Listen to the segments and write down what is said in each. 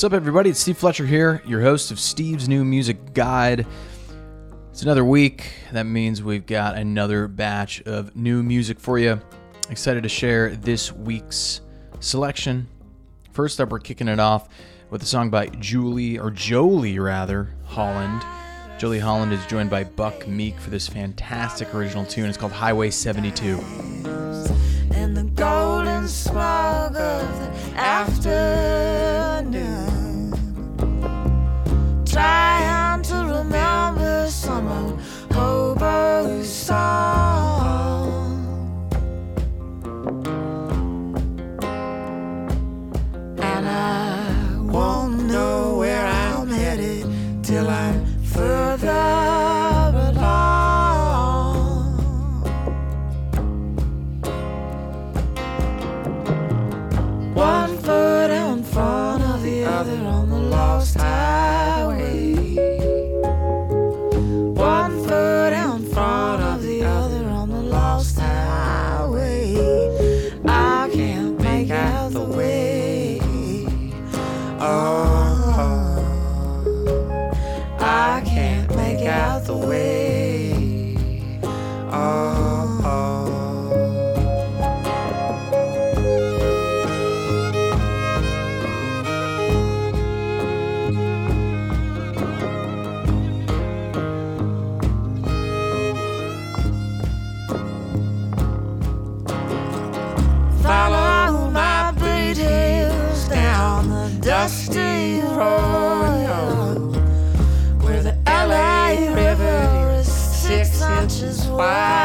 What's up, everybody? It's Steve Fletcher here, your host of Steve's New Music Guide. It's another week. That means we've got another batch of new music for you. Excited to share this week's selection. First up, we're kicking it off with a song by Julie, or Jolie rather, Holland. Jolie Holland is joined by Buck Meek for this fantastic original tune. It's called Highway 72. and till I'm headed till I further the way. Inches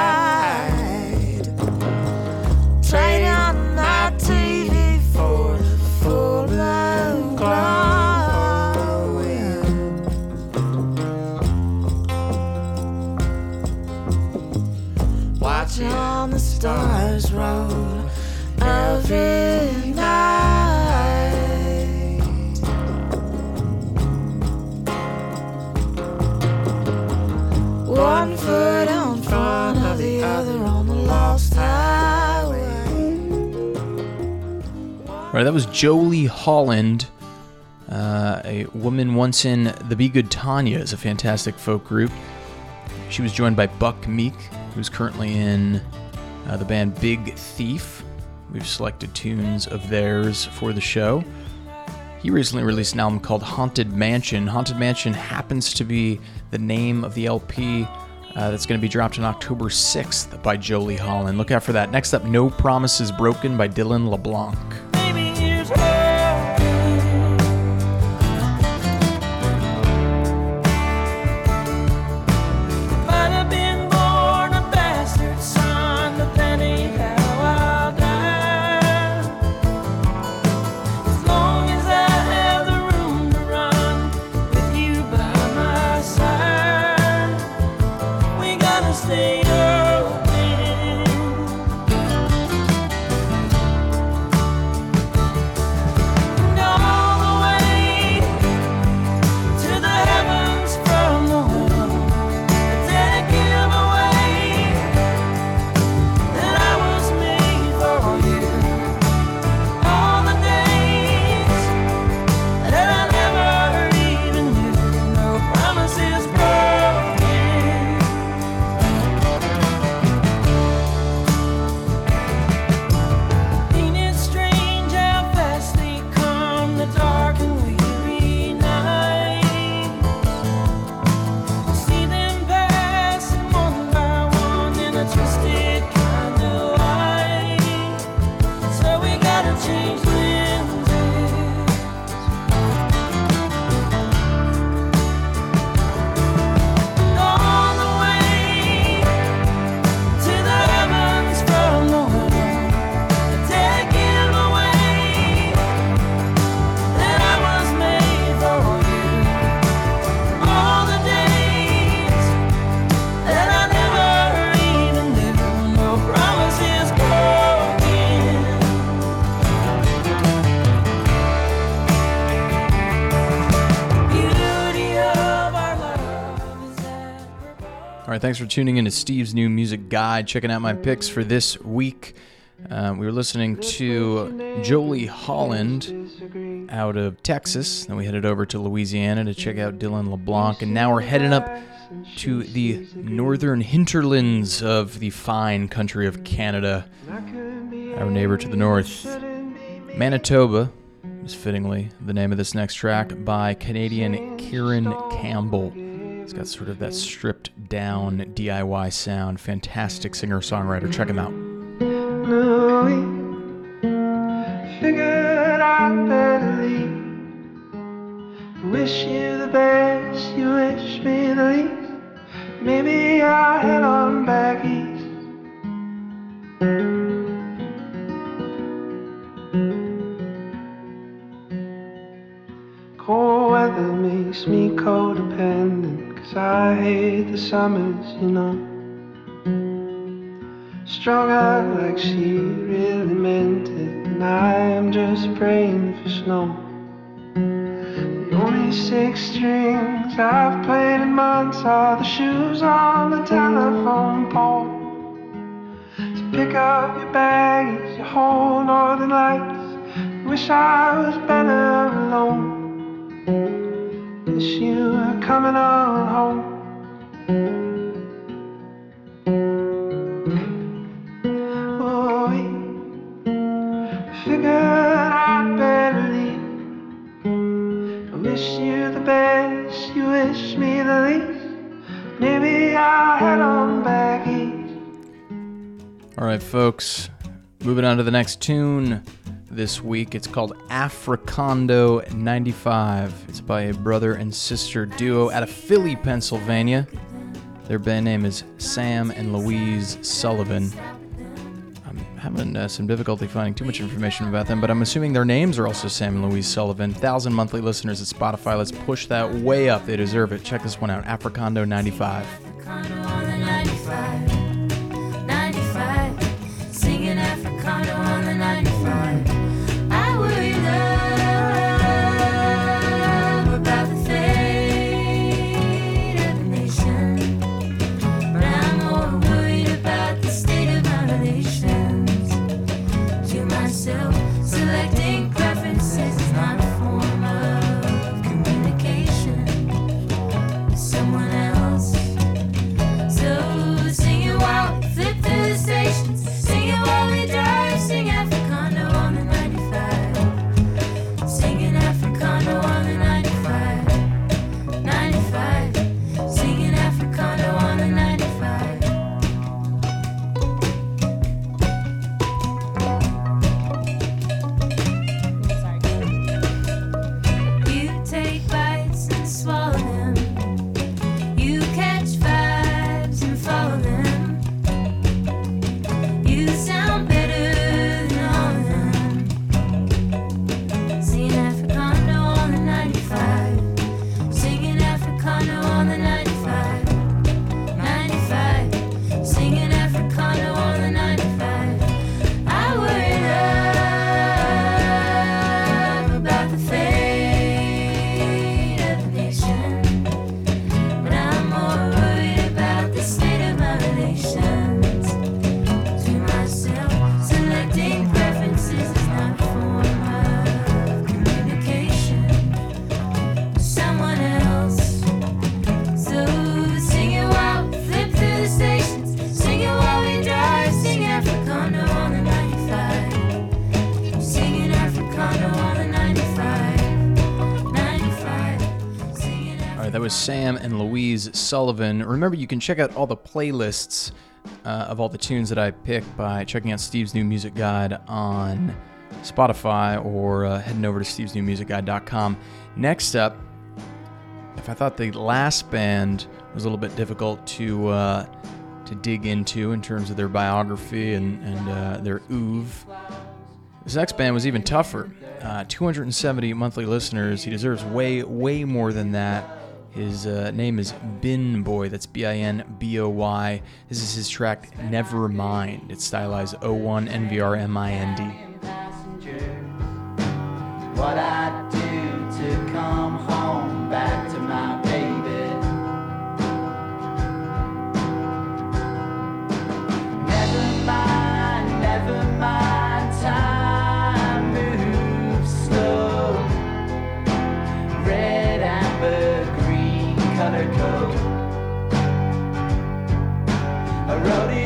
All right, that was Jolie Holland, uh, a woman once in the Be Good Tanyas a fantastic folk group. She was joined by Buck Meek, who's currently in uh, the band Big Thief. We've selected tunes of theirs for the show. He recently released an album called Haunted Mansion. Haunted Mansion happens to be the name of the LP uh, that's going to be dropped on October 6th by Jolie Holland. Look out for that. Next up, No Promises Broken by Dylan LeBlanc. Change right, thanks for tuning in to Steve's new music guide. Checking out my picks for this week. Uh, we were listening to Jolie Holland out of Texas. Then we headed over to Louisiana to check out Dylan LeBlanc. And now we're heading up to the northern hinterlands of the fine country of Canada, our neighbor to the north. Manitoba is fittingly the name of this next track by Canadian Kieran Campbell. It's got sort of that stripped down DIY sound. Fantastic singer songwriter. Check him out. Figured I'd better leave. Wish you the best, you wish me the least. Maybe I'll head on back east. Cold weather makes me codependent, cause I hate the summers, you know. Strung out like she really meant it, and I am just praying for snow. The only six strings I've played in months are the shoes on the telephone pole. So pick up your baggage, your whole northern lights. Wish I was better alone. Wish you coming on home. Oh, I figured I'd better leave. I wish you the best, you wish me the least. Maybe I'll head on back east. All right, folks. Moving on to the next tune this week. It's called Africando 95. It's by a brother and sister duo out of Philly, Pennsylvania. Their band name is Sam and Louise Sullivan. I'm having uh, some difficulty finding too much information about them, but I'm assuming their names are also Sam and Louise Sullivan. Thousand monthly listeners at Spotify. Let's push that way up. They deserve it. Check this one out Africando 95. That was Sam and Louise Sullivan. Remember, you can check out all the playlists uh, of all the tunes that I pick by checking out Steve's New Music Guide on Spotify or uh, heading over to stevesnewmusicguide.com. Next up, if I thought the last band was a little bit difficult to uh, to dig into in terms of their biography and, and uh, their oeuvre, this next band was even tougher. Uh, 270 monthly listeners. He deserves way, way more than that. His uh, name is Bin Boy. That's B I N B O Y. This is his track Never Mind. It's stylized O1 NVR on. A roadie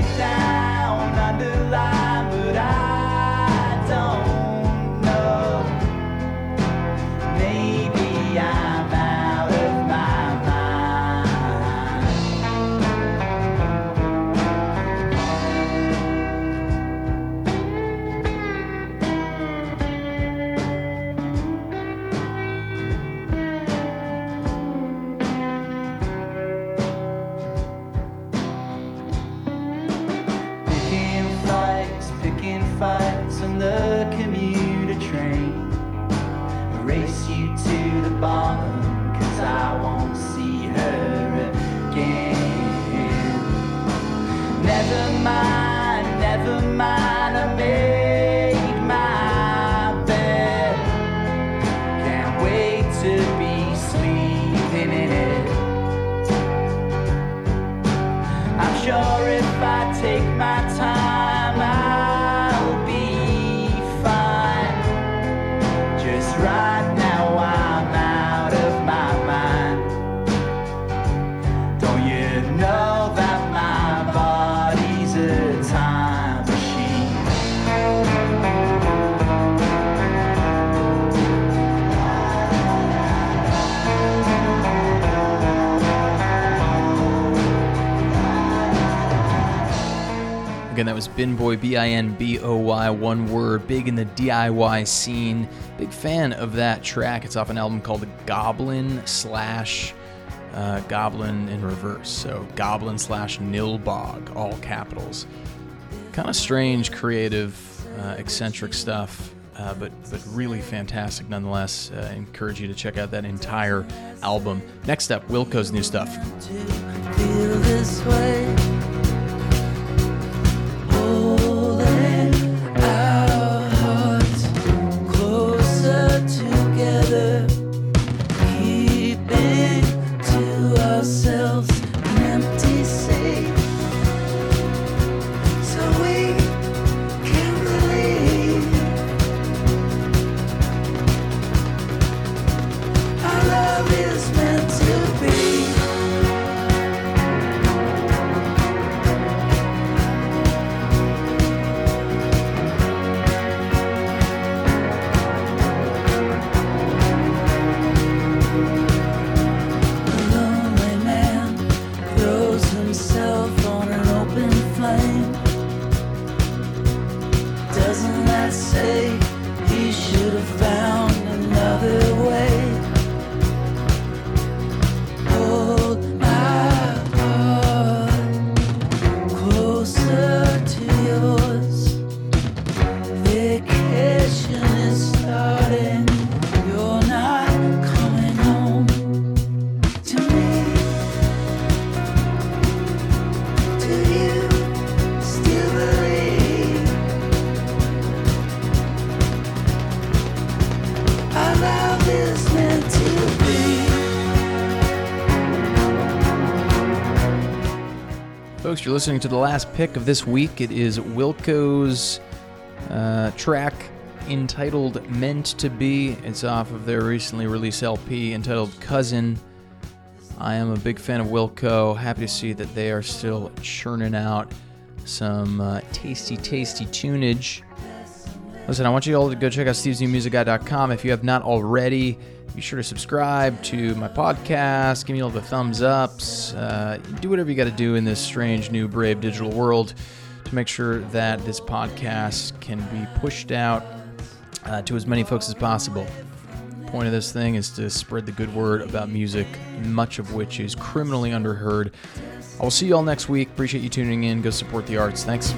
Bin Boy, B I N B O Y, one word, big in the DIY scene. Big fan of that track. It's off an album called Goblin slash uh, Goblin in reverse. So Goblin slash Nilbog, all capitals. Kind of strange, creative, uh, eccentric stuff, uh, but but really fantastic nonetheless. Uh, encourage you to check out that entire album. Next up, Wilco's new stuff. Doesn't that say he should have found You're listening to the last pick of this week. It is Wilco's uh, track entitled Meant to Be. It's off of their recently released LP entitled Cousin. I am a big fan of Wilco. Happy to see that they are still churning out some uh, tasty, tasty tunage. Listen, I want you all to go check out stevesnewmusicguide.com if you have not already. Be sure to subscribe to my podcast. Give me all the thumbs ups. Uh, do whatever you got to do in this strange, new, brave digital world to make sure that this podcast can be pushed out uh, to as many folks as possible. Point of this thing is to spread the good word about music, much of which is criminally underheard. I will see you all next week. Appreciate you tuning in. Go support the arts. Thanks.